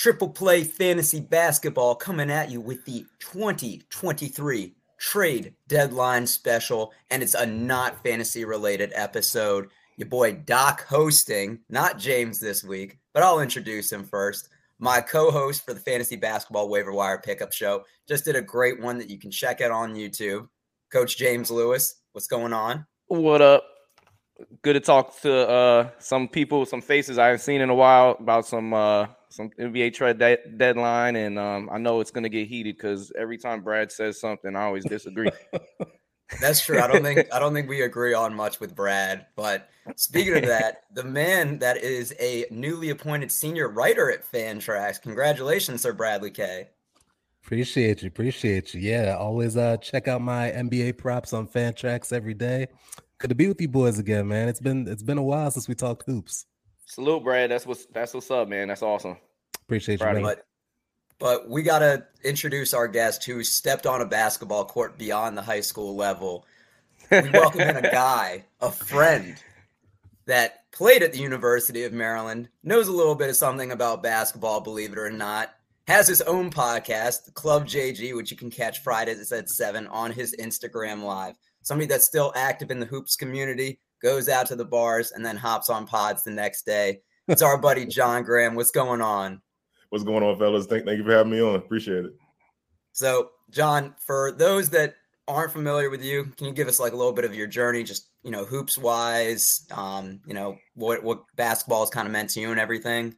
Triple Play Fantasy Basketball coming at you with the 2023 trade deadline special, and it's a not fantasy related episode. Your boy Doc hosting, not James this week, but I'll introduce him first. My co host for the Fantasy Basketball Waiver Wire Pickup Show just did a great one that you can check out on YouTube. Coach James Lewis, what's going on? What up? Good to talk to uh, some people, some faces I haven't seen in a while about some uh, some NBA trade de- deadline, and um, I know it's going to get heated because every time Brad says something, I always disagree. That's true. I don't think I don't think we agree on much with Brad. But speaking of that, the man that is a newly appointed senior writer at Fantrax. Congratulations, Sir Bradley K. Appreciate you, appreciate you. Yeah, always uh check out my NBA props on Fantrax every day. Good to be with you boys again, man. It's been it's been a while since we talked hoops. Salute, Brad. That's what's that's what's up, man. That's awesome. Appreciate you. But, but we gotta introduce our guest who stepped on a basketball court beyond the high school level. We welcome in a guy, a friend that played at the University of Maryland, knows a little bit of something about basketball, believe it or not. Has his own podcast, Club JG, which you can catch Fridays at seven on his Instagram live. Somebody that's still active in the hoops community, goes out to the bars, and then hops on pods the next day. It's our buddy John Graham. What's going on? What's going on, fellas? Thank, thank you for having me on. Appreciate it. So, John, for those that aren't familiar with you, can you give us like a little bit of your journey, just you know, hoops wise, um, you know, what what basketball has kind of meant to you and everything?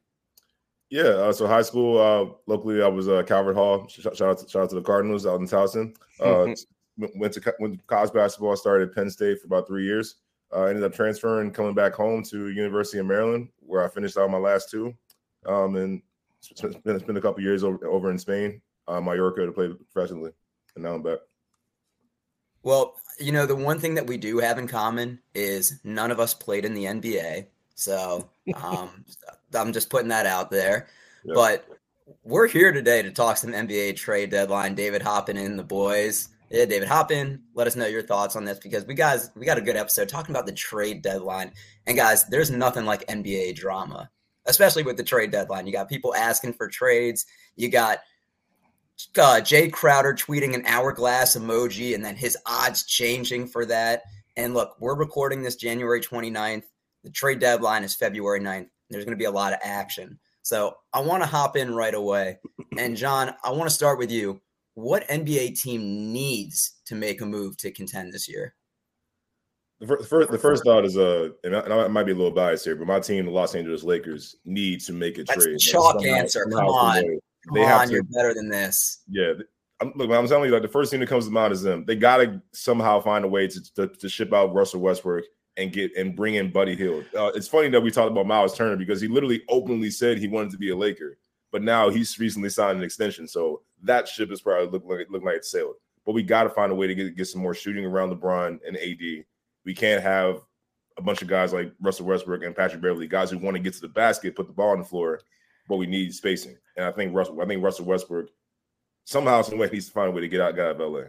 Yeah, uh, so high school, uh, locally, I was uh, Calvert Hall. Shout, out to, shout out to the Cardinals out in Towson. Uh, went to went to college basketball. Started at Penn State for about three years. Uh, ended up transferring, coming back home to University of Maryland, where I finished out my last two. Um, and it's been, it's been a couple years over, over in Spain, uh, Mallorca, to play professionally, and now I'm back. Well, you know, the one thing that we do have in common is none of us played in the NBA. So um, I'm just putting that out there. But we're here today to talk some NBA trade deadline. David Hoppin and the boys. Yeah, David, hop in. Let us know your thoughts on this because we guys we got a good episode talking about the trade deadline. And guys, there's nothing like NBA drama, especially with the trade deadline. You got people asking for trades. You got uh, Jae Crowder tweeting an hourglass emoji and then his odds changing for that. And look, we're recording this January 29th. The trade deadline is February 9th. There's going to be a lot of action. So I want to hop in right away. And John, I want to start with you what NBA team needs to make a move to contend this year? The first, the first thought is uh, and I, might be a little biased here, but my team, the Los Angeles Lakers, need to make a That's trade. Chalk somehow, answer. Come on, Come they on, to, you're better than this. Yeah, I'm, look, I'm telling you, like the first thing that comes to mind is them. They got to somehow find a way to, to, to ship out Russell Westbrook and get and bring in Buddy Hield. Uh, it's funny that we talked about Miles Turner because he literally openly said he wanted to be a Laker, but now he's recently signed an extension. So that ship is probably looking like look like it sailed. But we got to find a way to get, get some more shooting around LeBron and AD. We can't have a bunch of guys like Russell Westbrook and Patrick Beverley, guys who want to get to the basket, put the ball on the floor, but we need spacing. And I think Russell, I think Russell Westbrook somehow, some way needs to find a way to get out, get out of LA.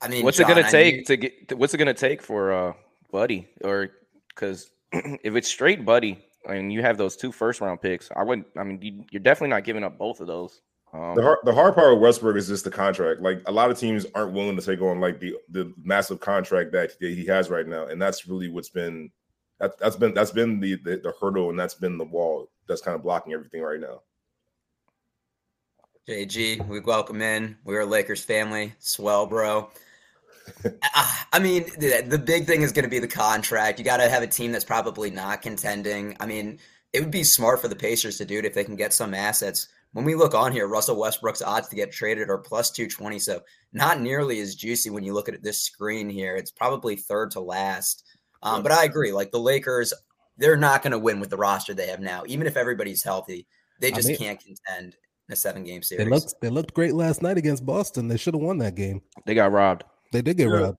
I mean, what's John, it gonna take mean, to get? What's it gonna take for uh Buddy? Or because if it's straight Buddy, I mean, you have those two first round picks. I wouldn't. I mean, you, are definitely not giving up both of those. Um, the hard, the hard part of Westbrook is just the contract. Like a lot of teams aren't willing to take on like the the massive contract that he has right now, and that's really what's been that, has been that's been the, the the hurdle, and that's been the wall that's kind of blocking everything right now. JG, we welcome in. We're a Lakers family. Swell, bro. I mean, the big thing is going to be the contract. You got to have a team that's probably not contending. I mean, it would be smart for the Pacers to do it if they can get some assets. When we look on here, Russell Westbrook's odds to get traded are plus 220. So not nearly as juicy when you look at this screen here. It's probably third to last. Um, but I agree. Like the Lakers, they're not going to win with the roster they have now. Even if everybody's healthy, they just I mean, can't contend in a seven game series. They looked, they looked great last night against Boston. They should have won that game. They got robbed. They did get yeah. robbed.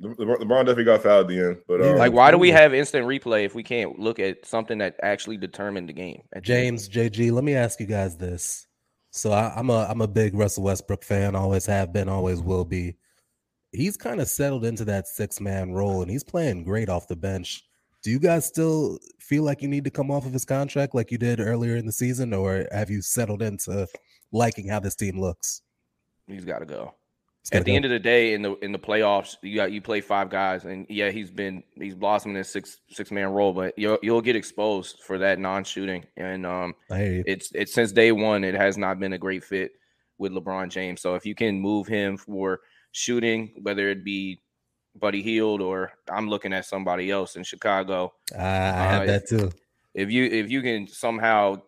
LeBron definitely got fouled at the end, but uh, like, why do we have instant replay if we can't look at something that actually determined the game? James, JG, let me ask you guys this. So I, am a I'm a big Russell Westbrook fan. Always have been, always will be. He's kind of settled into that six man role, and he's playing great off the bench. Do you guys still feel like you need to come off of his contract like you did earlier in the season, or have you settled into liking how this team looks? He's got to go. At the end of the day, in the in the playoffs, you got you play five guys, and yeah, he's been he's blossoming in six six man role, but you'll you'll get exposed for that non shooting, and um, it's it's since day one, it has not been a great fit with LeBron James. So if you can move him for shooting, whether it be Buddy Hield or I'm looking at somebody else in Chicago. Uh, I have uh, that too. If you if you can somehow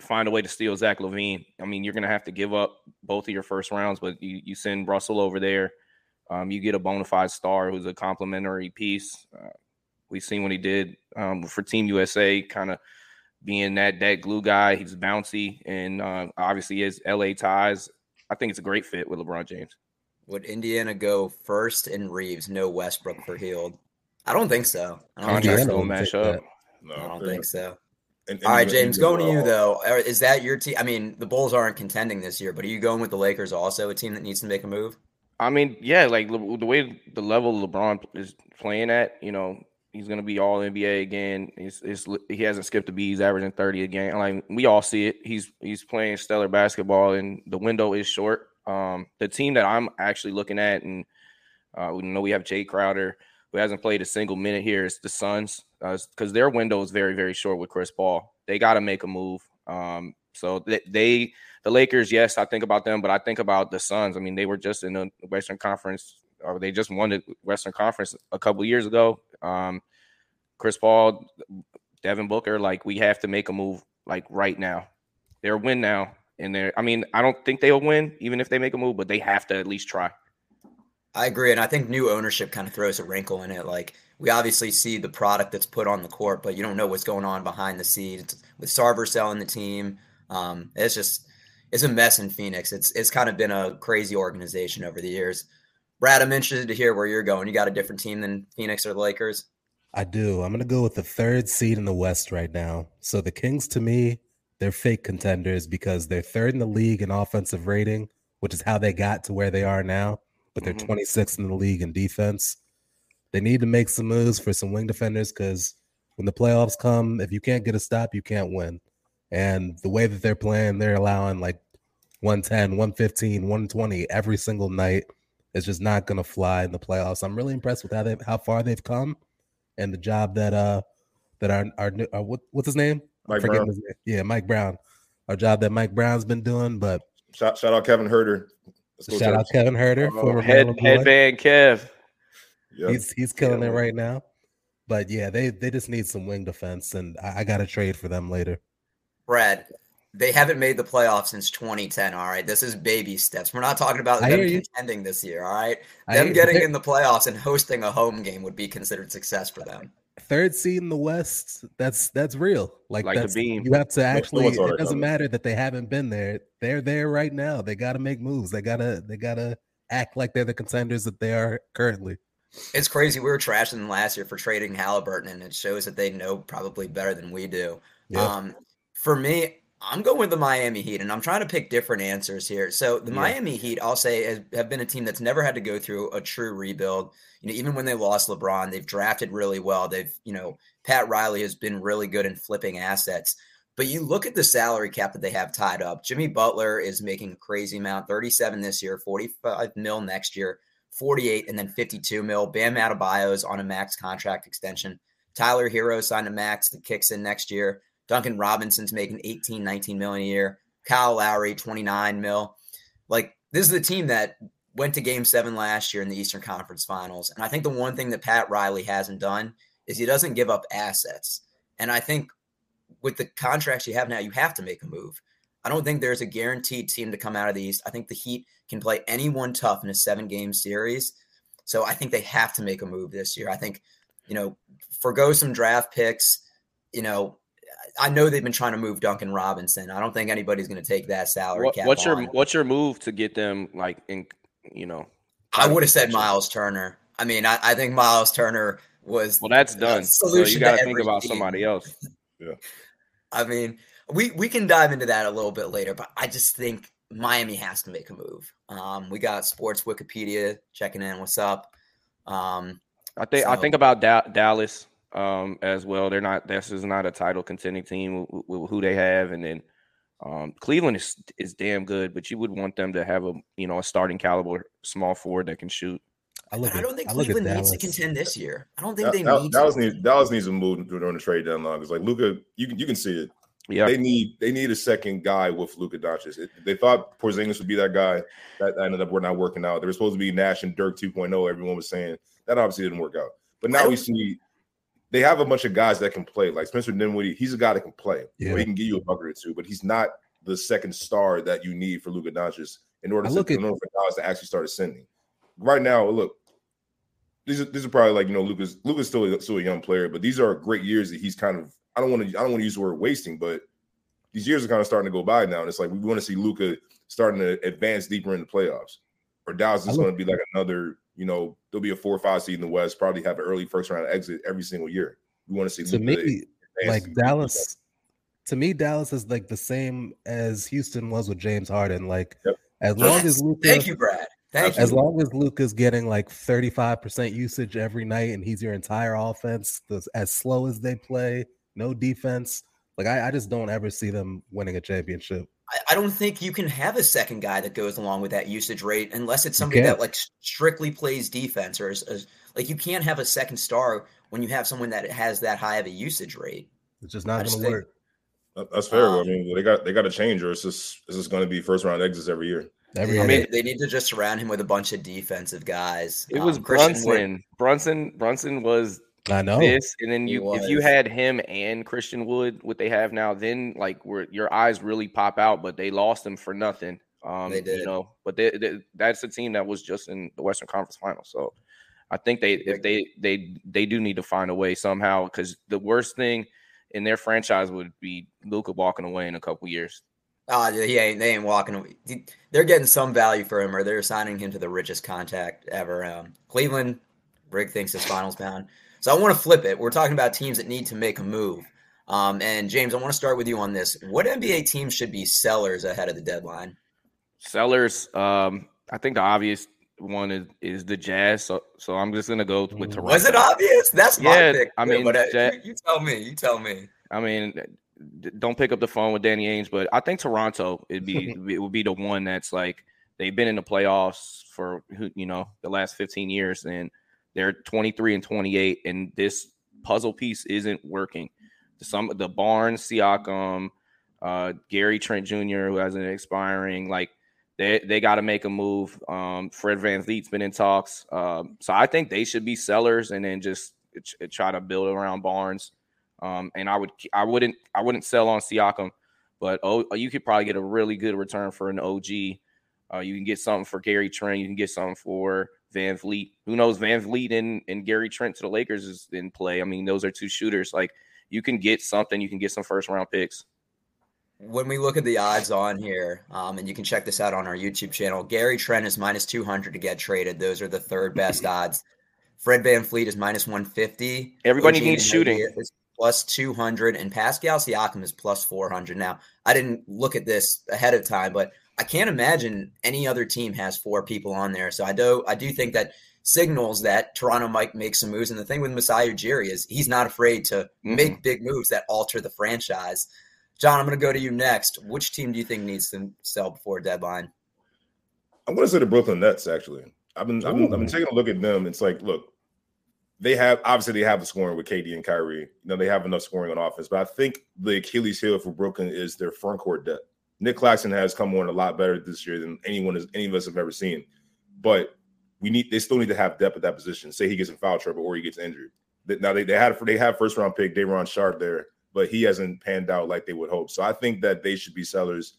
find a way to steal Zach LaVine. I mean you're gonna have to give up both of your first rounds, but you, you send Russell over there. Um, you get a bona fide star who's a complimentary piece. Uh, we've seen what he did um, for Team USA, kind of being that that glue guy. He's bouncy and uh, obviously his LA ties. I think it's a great fit with LeBron James. Would Indiana go first in Reeves? no Westbrook for Hield? I don't think so. I don't Contracts think don't match up. No, I don't think so. And, and All right, James, going to you though. Is that your team? I mean, the Bulls aren't contending this year, but are you going with the Lakers also, a team that needs to make a move? I mean, yeah, like the way the level LeBron is playing at, you know, he's going to be all NBA again. He's, he's, he hasn't skipped a beat. He's averaging 30 a game. Like we all see it. He's he's playing stellar basketball, and the window is short. Um, the team that I'm actually looking at, and uh, we know we have Jae Crowder, who hasn't played a single minute here, is the Suns, because uh, their window is very, very short with Chris Paul. They got to make a move. Um, so they, they, the Lakers, yes, I think about them, but I think about the Suns. I mean, they were just in the Western Conference, or they just won the Western Conference a couple years ago. Um, Chris Paul, Devin Booker, like we have to make a move like right now. They're win now and they're I mean, I don't think they'll win even if they make a move, but they have to at least try. I agree. And I think new ownership kind of throws a wrinkle in it. Like we obviously see the product that's put on the court, but you don't know what's going on behind the scenes with Sarver selling the team. Um, it's just it's a mess in Phoenix. It's it's kind of been a crazy organization over the years. Brad, I'm interested to hear where you're going. You got a different team than Phoenix or the Lakers? I do. I'm going to go with the third seed in the West right now. So the Kings, to me, they're fake contenders because they're third in the league in offensive rating, which is how they got to where they are now. But they're mm-hmm. 26th in the league in defense. They need to make some moves for some wing defenders because when the playoffs come, if you can't get a stop, you can't win. And the way that they're playing, they're allowing like 110, 115, 120 every single night. It's just not going to fly in the playoffs. I'm really impressed with how they how far they've come and the job that uh that our our, our what, what's his name Mike Brown. Yeah, Mike Brown. Our job that Mike Brown's been doing, but shout, shout out Kevin Huerter. Shout out Kevin Huerter, former head, headband Kev. Yep. He's he's killing it right now. But yeah, they they just need some wing defense, and I, I got to trade for them later. Brad, they haven't made the playoffs since 2010. All right, this is baby steps. We're not talking about them contending this year. All right, them getting in the playoffs and hosting a home game would be considered success for them third seed in the West, that's that's real. Like, like that's, you have to actually. it doesn't matter that they haven't been there. They're there right now. They got to make moves. They gotta they gotta act like they're the contenders that they are currently. It's crazy. We were trashing them last year for trading Halliburton, and it shows that they know probably better than we do. Yeah. Um, for me, I'm going with the Miami Heat, and I'm trying to pick different answers here. So the yeah. Miami Heat, I'll say, has, have been a team that's never had to go through a true rebuild. You know, even when they lost LeBron, they've drafted really well. They've, you know, Pat Riley has been really good in flipping assets. But you look at the salary cap that they have tied up. Jimmy Butler is making a crazy amount, 37 this year, 45 mil next year, 48, and then 52 mil. Bam Adebayo is on a max contract extension. Tyler Herro signed a max that kicks in next year. Duncan Robinson's making 18, 19 million a year. Kyle Lowry, 29 mil. Like this is the team that went to game seven last year in the Eastern Conference Finals. And I think the one thing that Pat Riley hasn't done is he doesn't give up assets. And I think with the contracts you have now, you have to make a move. I don't think there's a guaranteed team to come out of the East. I think the Heat can play anyone tough in a seven game series. So I think they have to make a move this year. I think, you know, forego some draft picks, you know, I know they've been trying to move Duncan Robinson. I don't think anybody's going to take that salary what, cap. What's your What's your move to get them like in? You know, I would have said Miles Turner. I mean, I, I, think Miles Turner was well. That's done. So you got to think about team. somebody else. yeah. I mean, we we can dive into that a little bit later, but I just think Miami has to make a move. Um, we got Sports Wikipedia checking in. What's up? Um, I think so, I think about da- Dallas um, as well. They're not. This is not a title contending team with, with who they have, and then um, Cleveland is is damn good. But you would want them to have a you know a starting caliber small forward that can shoot. I, look I don't think I Cleveland needs to contend this year. I don't think they Dallas, need. Dallas to. needs Dallas needs to move during the trade deadline because like Luka, you can you can see it. Yeah, they need they need a second guy with Luka Doncic. It, they thought Porzingis would be that guy. That ended up not working out. They were supposed to be Nash and Dirk 2.0. Everyone was saying that obviously didn't work out. But now we see they have a bunch of guys that can play. Like Spencer Dinwiddie, he's a guy that can play. Yeah. he can give you a bucket or two, but he's not the second star that you need for Luka Doncic in order, to, look at, in order for guys to actually start ascending. Right now, look, these are these are probably like you know Luka's Luka's still a, still a young player, but these are great years that he's kind of I don't want to I don't want to use the word wasting, but these years are kind of starting to go by now, and it's like we want to see Luka starting to advance deeper in the playoffs. Or Dallas is going to be like another, you know, there'll be a four or five seed in the West, probably have an early first round exit every single year. We want to see to me like Dallas. To me, Dallas is like the same as Houston was with James Harden. Like yep. as long as Luka, thank you, Brad. Thank as you. long as Luka's getting like 35% usage every night and he's your entire offense, as slow as they play, no defense. Like I, I just don't ever see them winning a championship. I, I, don't think you can have a second guy that goes along with that usage rate unless it's somebody that like strictly plays defense or is, is, like you can't have a second star when you have someone that has that high of a usage rate. It's just not going to work. That's fair. Um, I mean, they got they got to change, or it's just it's just going to be first round exits every year. Every I mean, they need to just surround him with a bunch of defensive guys. It was um, Brunson. Brunson. Brunson was I know this, and then you if you had him and Christian Wood, what they have now, then like where your eyes really pop out. But they lost him for nothing. Um, they did. You know, but they, they, that's a team that was just in the Western Conference Final. So I think they if they they they do need to find a way somehow because the worst thing in their franchise would be Luka walking away in a couple years. Uh, he ain't. They ain't walking away. They're getting some value for him, or they're signing him to the richest contract ever. Um, Cleveland, Rick thinks his finals bound. So I want to flip it. We're talking about teams that need to make a move. Um, and James, I want to start with you on this. What NBA teams should be sellers ahead of the deadline? Sellers. Um, I think the obvious one is, is the Jazz. So, so I'm just gonna go with. Toronto. Was it obvious? That's my yeah, pick. I mean, but uh, Jazz, you, you tell me. You tell me. I mean, don't pick up the phone with Danny Ainge, but I think Toronto it'd be it would be the one that's like they've been in the playoffs for you know the last 15 years and they're 23 and 28 and this puzzle piece isn't working. Some the Barnes, Siakam, uh, Gary Trent Jr. who has an expiring like they they got to make a move. Um, Fred VanVleet's been in talks, um, so I think they should be sellers and then just try to build around Barnes. Um, and I would I wouldn't I wouldn't sell on Siakam, but oh, you could probably get a really good return for an OG. Uh, you can get something for Gary Trent. You can get something for VanVleet. Who knows? VanVleet and, and Gary Trent to the Lakers is in play. I mean, those are two shooters. Like you can get something. You can get some first round picks. When we look at the odds on here, um, and you can check this out on our YouTube channel, Gary Trent is minus 200 to get traded. Those are the third best odds. Fred VanVleet is minus 150. Everybody needs shooting. Is plus 200 and Pascal Siakam is plus 400. Now, I didn't look at this ahead of time, but I can't imagine any other team has four people on there. So I do I do think that signals that Toronto might make some moves. And the thing with Masai Ujiri is he's not afraid to mm-hmm. make big moves that alter the franchise. John, I'm going to go to you next. Which team do you think needs to sell before deadline? I'm going to say the Brooklyn Nets. Actually, I've been, I've been, I've been taking a look at them. It's like, look, they have obviously they have the scoring with KD and Kyrie. You know, they have enough scoring on offense, but I think the Achilles heel for Brooklyn is their front court depth. Nic Claxton has come on a lot better this year than anyone has any of us have ever seen. But we need they still need to have depth at that position. Say he gets in foul trouble or he gets injured. Now they, they had they have first round pick Day'Ron Sharpe there, but he hasn't panned out like they would hope. So I think that they should be sellers,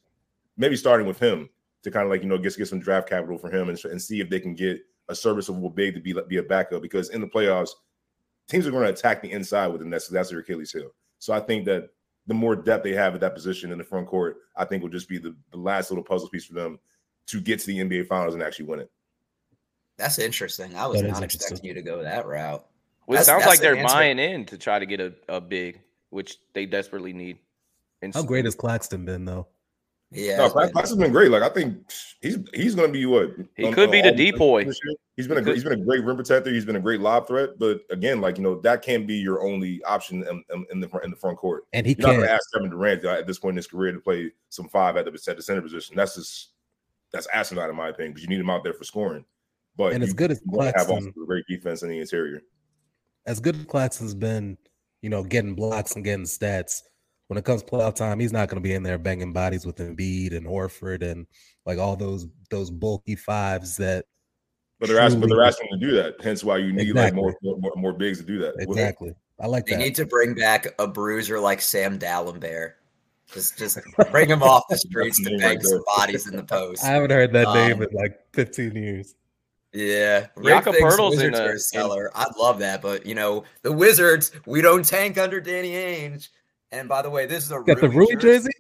maybe starting with him to kind of like you know get get some draft capital for him and, and see if they can get a serviceable big to be be a backup because in the playoffs, teams are going to attack the inside with them. That's that's their Achilles heel. So I think that the more depth they have at that position in the front court, I think will just be the, the last little puzzle piece for them to get to the NBA Finals and actually win it. That's interesting. I was not expecting you to go that route. Well, it sounds like they're answer. buying in to try to get a, a big, which they desperately need. And How great has Claxton been, though? Yeah, No, Clax, Clax has been great. Like I think he's he's going to be what He on- could on be the all depoy. He's been a He great, could- he's been a great rim protector. He's been a great lob threat. But again, like you know, that can't be your only option in, in, in the front in the front court. And he You're not going can't. to ask Kevin Durant uh, at this point in his career to play some five at the, at the center position. That's just that's asinine in my opinion because you need him out there for scoring. But And as good as want to have also Claxton, great defense in the interior. as good as Claxton's been, you know, getting blocks and getting stats. When it comes playoff time, he's not going to be in there banging bodies with Embiid and Horford and like all those those bulky fives that But they're asking, but Truly. they're asking to do that. Hence why you need like more, more more bigs to do that. exactly. I like They that. need to bring back a bruiser like Sam Dalembert. Just, just bring him off the streets to name bang right some bodies in the post. I haven't heard that name Um, in like 15 years. Yeah, Rick Jakob thinks in a- are a seller. I'd love that, but you know the Wizards, we don't tank under Danny Ainge. And by the way, this is a Got the Rui Rui jersey?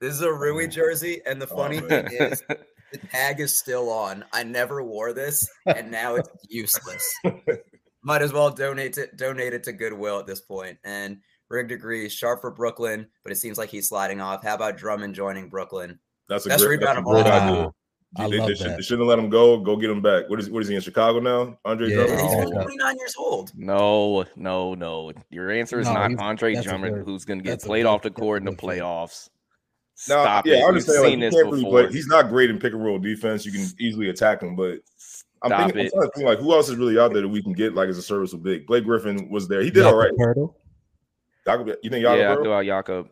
This is a Rui oh. jersey, and the Oh, funny man. thing is, the tag is still on. I never wore this, and now it's useless. Might as well donate it donate it to Goodwill at this point. And Rigged agrees, sharp for Brooklyn, but it seems like he's sliding off. How about Drummond joining Brooklyn? That's a Best great, that's rebound a of great all idea. Wow. I they, love they, should, that. they shouldn't let him go. Go get him back. What is what is he in Chicago now? Andre Yeah, Drummond. He's Oh. only 29 years old. No, no, no. Your answer is No, not Andre Drummond, good- who's going to get played good- off the court in the playoffs. Now, Stop yeah, it. I We've understand. Like, seen this can't really before. He's not great in pick and roll defense. You can easily attack him, but I'm Stop thinking, I'm trying to think like who else is really out there that we can get like as a serviceable big. Blake Griffin was there. He did all right. Jakob Poeltl? Jakob- You think y'all? yeah, I throw out Jakob.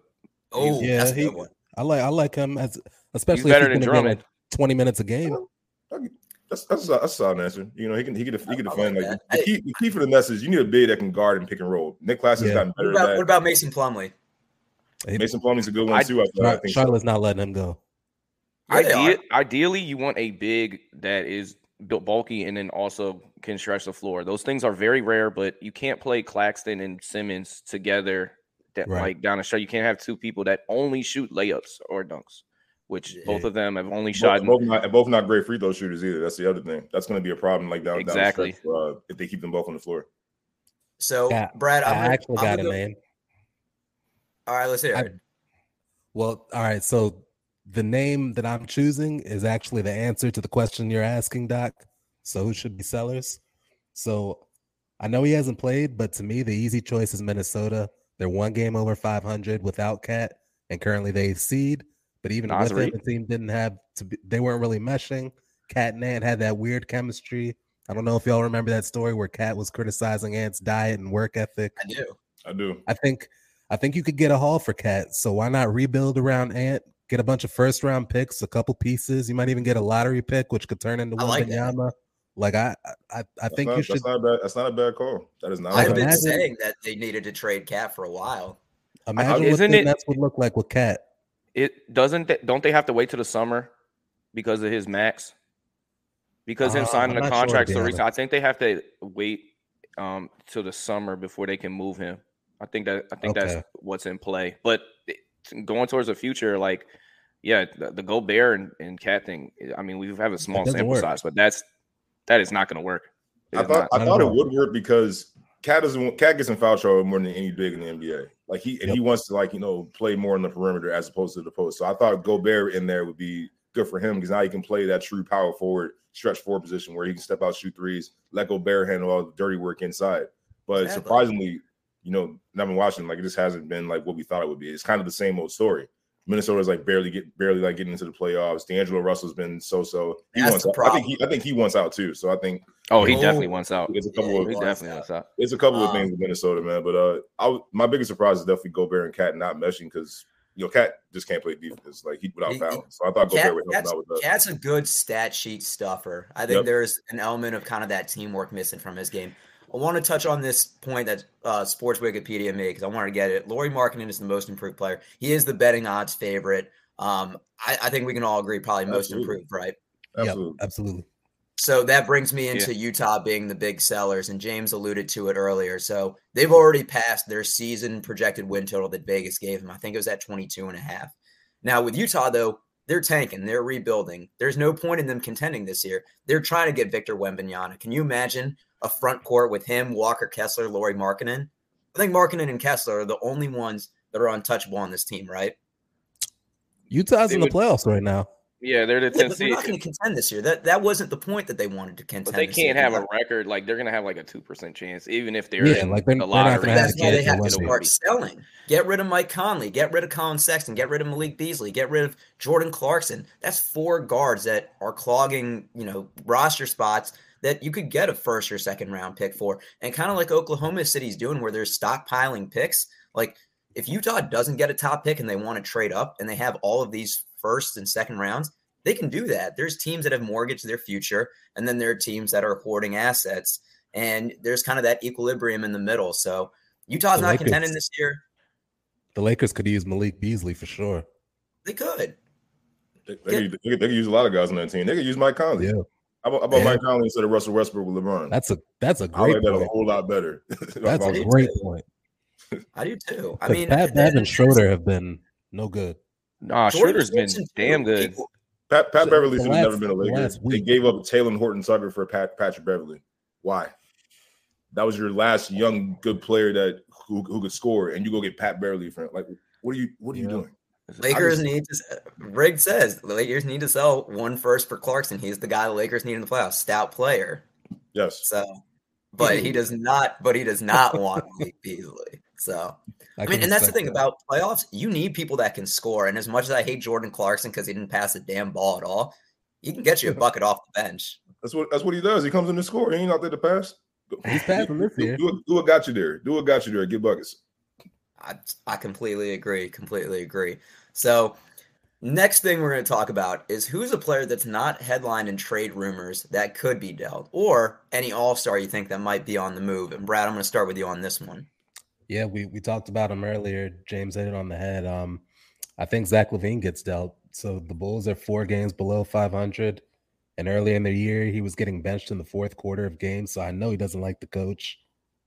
Oh, Yeah, that's a he- one. I like I like him as He's especially better than he's gonna get, Drummond. Like 20 minutes a game. That's that's a, that's a solid answer. You know, he can he can he can I defend. like Like, the, key, the key for the Nets is you need a big that can guard and pick and roll. Nick Class has Yeah. gotten What better about, what about Mason Plumlee? Mason Plumlee's a good one I- too. I, thought. I Char- think so. Charlotte's not letting him go. Yeah, they ideally, you want a big that is built bulky and then also can stretch the floor. Those things are very rare, but you can't play Claxton and Simmons together that Right. like down the stretch. You can't have two people that only shoot layups or dunks, which both of them have only shot. Both, both not both not great free throw shooters either. That's the other thing. That's going to be a problem. Like down Exactly. Down the stretch, uh, if they keep them both on the floor. So, Yeah, Brad, I'm I gonna, actually I'm got gonna a go- name. All right, let's hear I- it. Well, all right. So the name that I'm choosing is actually the answer to the question you're asking, Doc. So who should be Sellers? So I know he hasn't played, but to me, the easy choice is Minnesota. They're one game over 500 without KAT, and currently they seed. But even with Nasri. him, the team didn't have to. Be, they weren't really meshing. KAT and Ant had that weird chemistry. I don't know if y'all remember that story where KAT was criticizing Ant's diet and work ethic. I do. I do. I think I think you could get a haul for KAT. So why not rebuild around Ant? Get a bunch of first round picks, a couple pieces. You might even get a lottery pick, which could turn into I like that. Wembanyama. Like I, I, I That's think not, you should. That's not a bad. That's not a bad call. That is not. I've a bad been imagine- saying that they needed to trade KAT for a while. Imagine what Isn't the it- Nets would look like with KAT. It doesn't. They, don't they have to wait till the summer because of his max? Because him Uh, signing I'm the not sure, contract so recent, I think they have to wait um till the summer before they can move him. I think that I think Okay. that's what's in play. But going towards the future, like yeah, the, the Gobert and, and KAT thing. I mean, we have a small sample work. size, but that's that is not going to work. It I thought not. I thought it would work because KAT doesn't want- KAT gets in foul trouble more than any big in the NBA. Like he and Yep. he wants to like you know play more in the perimeter as opposed to the post. So I thought Gobert in there would be good for him because now he can play that true power forward, stretch forward position where he can step out, shoot threes, let Gobert handle all the dirty work inside. But Exactly. surprisingly, you know, and I've been watching like it just hasn't been like what we thought it would be. It's kind of the same old story. Minnesota's like barely get barely like getting into the playoffs. D'Angelo Russell's been so so. He That's wants the out. I think problem. he I think he wants out too. So I think oh, he Oh, definitely wants out. it's a couple Yeah, of He definitely wants out. it's a couple of Um, things with Minnesota, man. But uh, I w- my biggest surprise is definitely Gobert and KAT not meshing because you know KAT just can't play defense like he without He- fouling. So I thought KAT, Gobert would help out with that. KAT's a good stat sheet stuffer. I think Yep. there's an element of kind of that teamwork missing from his game. I want to touch on this point that uh, Sports Wikipedia made because I wanted to get it. Lauri Markkanen is the most improved player. He is the betting odds favorite. Um, I, I think we can all agree, probably most Absolutely. improved, right? Absolutely. Yep, absolutely. So that brings me into Utah being the big sellers, and James alluded to it earlier. So they've already passed their season projected win total that Vegas gave them. I think it was at 22 and a half. Now with Utah, though, they're tanking, they're rebuilding. There's no point in them contending this year. They're trying to get Victor Wembanyama. Can you imagine a front court with him, Walker Kessler, Lauri Markkanen? I think Markkanen and Kessler are the only ones that are untouchable on this team, right? Utah's They in the would- playoffs right now. Yeah, they're the Yeah, 10th but they're seed. not going to contend this year. That that wasn't the point that they wanted to contend. But they this can't year. have a record like they're gonna have like a two percent chance, even if they're Yeah, in like, they're- the they're not lottery. gonna have That's to why they have to to start it. selling. Get rid of Mike Conley. Get rid of Collin Sexton. Get rid of Malik Beasley. Get rid of Jordan Clarkson. That's four guards that are clogging, you know, roster spots that you could get a first or second round pick for. And kind of like Oklahoma City's doing, where they're stockpiling picks. Like if Utah doesn't get a top pick and they want to trade up, and they have all of these first and second rounds, they can do that. There's teams that have mortgaged their future, and then there are teams that are hoarding assets. And there's kind of that equilibrium in the middle. So Utah's The not Lakers- contending this year. The Lakers could use Malik Beasley for sure. They could. They, they, could, they, could, they could use a lot of guys on that team. They could use Mike Conley. Yeah. How about, how about Yeah. Mike Conley instead of Russell Westbrook with LeBron? That's a that's a I great like that a point. whole lot better. That's a great too. point. I do too. I mean, Pat th- and Schroeder have been no good. Nah, Jordan Schroeder's been damn good. People- Pat, Pat So Beverley the should have never been a the Laker. last They gave up Talen Horton Tucker for Pat, Patrick Beverley. Why? That was your last young good player that who, who could score, and you go get Pat Beverley for like what are you what are you doing? Lakers need to. Riggs says the Lakers need to sell one first for Clarkson. He's the guy the Lakers need in the playoffs. Stout player. Yes. So, but he does not. But he does not want Malik Beasley. So I mean, and that's the thing that. about playoffs. You need people that can score. And as much as I hate Jordan Clarkson because he didn't pass a damn ball at all, he can get you a bucket off the bench. That's what that's what he does. He comes in to score. He ain't out there to pass. He's passing this Do, year. do, what- do what got you there. Do what got you there. Get buckets. I, I completely agree. Completely agree. So, next thing we're going to talk about is who's a player that's not headlined in trade rumors that could be dealt, or any All Star you think that might be on the move. And Brad, I'm going to start with you on this one. Yeah, we, we talked about him earlier. James hit it on the head. Um, I think Zach LaVine gets dealt. So the Bulls are four games below 500. And early in the year, he was getting benched in the fourth quarter of games. So I know he doesn't like the coach.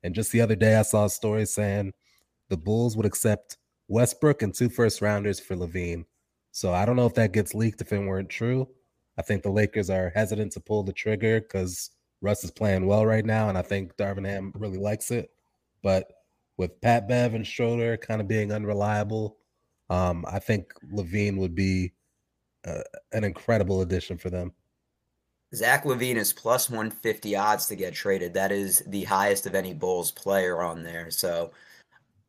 And just the other day, I saw a story saying the Bulls would accept Westbrook and two first rounders for LaVine. So I don't know if that gets leaked if it weren't true. I think the Lakers are hesitant to pull the trigger because Russ is playing well right now. And I think Darvin Ham really likes it. But with Pat Bev and Schroeder kind of being unreliable, um, I think LaVine would be uh, an incredible addition for them. Zach LaVine is plus 150 odds to get traded. That is the highest of any Bulls player on there. So,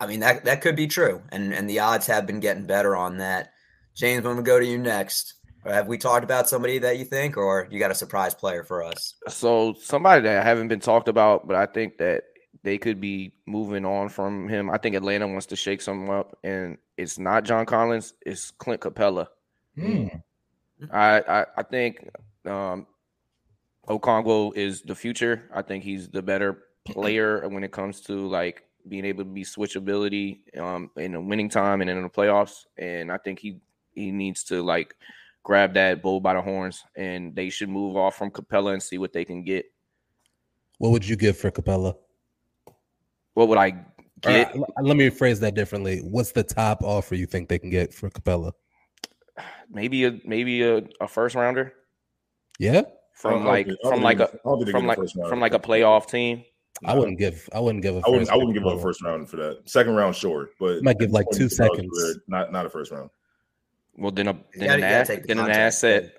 I mean, that, that could be true. And, and the odds have been getting better on that. James, I'm going to go to you next. Have we talked about somebody that you think, or you got a surprise player for us? So somebody that haven't been talked about, but I think that they could be moving on from him. I think Atlanta wants to shake something up, and it's not John Collins, it's Clint Capela. Hmm. I I, I think um, Okongwu is the future. I think he's the better player when it comes to like being able to be switchability um, in the winning time and in the playoffs. And I think he he needs to like grab that bull by the horns, and they should move off from Capela and see what they can get. What would you give for Capela? What would I get? uh, let me rephrase that differently. What's the top offer you think they can get for Capela? Maybe a maybe a, a first rounder Yeah, from don't like think- from think like a get- I don't think they from like first from like a playoff team. I wouldn't give. I wouldn't give a. I wouldn't. I wouldn't give up Capela. first round for that. Second round, sure, but Might give, like, two seconds. it, Not not a first round. Well, then a then gotta- an, ass, the then an asset,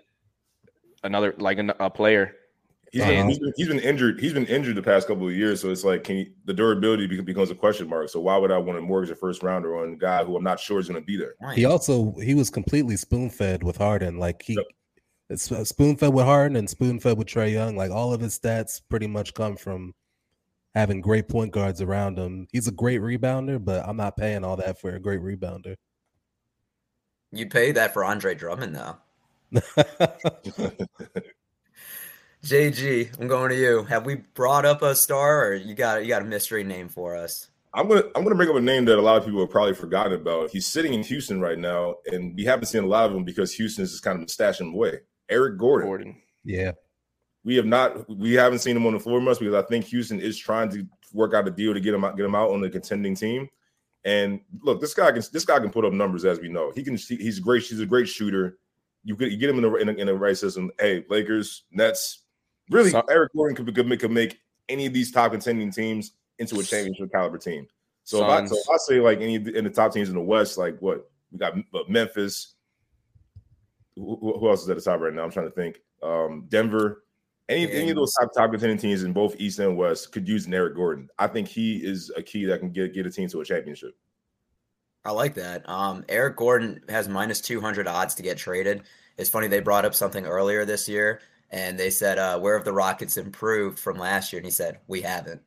another like an, a player. He's, Uh-huh. been, he's been he's been injured. He's been injured the past couple of years, so it's like, can you, the durability becomes a question mark. So why would I want to mortgage a first rounder on a guy who I'm not sure is going to be there? He also he was completely spoon fed with Harden. Like he Yep. it's spoon fed with Harden and spoon fed with Trae Young. Like all of his stats pretty much come from having great point guards around him. He's a great rebounder, but I'm not paying all that for a great rebounder. You'd pay that for Andre Drummond, though. JG, I'm going to you. Have we brought up a star, or you got you got a mystery name for us? I'm gonna I'm gonna bring up a name that a lot of people have probably forgotten about. He's sitting in Houston right now, and we haven't seen a lot of him because Houston's just kind of stashing him away. Eric Gordon. Gordon. yeah. We have not we haven't seen him on the floor much because I think Houston is trying to work out a deal to get him out, get him out on the contending team. And look, this guy can this guy can put up numbers as we know. He can he- he's great. He's a great shooter. You get you get him in the in, the- in the right system. Hey, Lakers, Nets, really, So- Eric Gordon could, could, make, could make any of these top contending teams into a championship caliber team. So if I, so if I say like any in the top teams in the West, like what we got Memphis, who, who else is at the top right now? I'm trying to think. Um, Denver, any any of those top top contending teams in both East and West could use an Eric Gordon. I think he is a key that can get get a team to a championship. I like that. Um, Eric Gordon has minus 200 odds to get traded. It's funny they brought up something earlier this year, and they said, uh, "Where have the Rockets improved from last year?" And he said, "We haven't."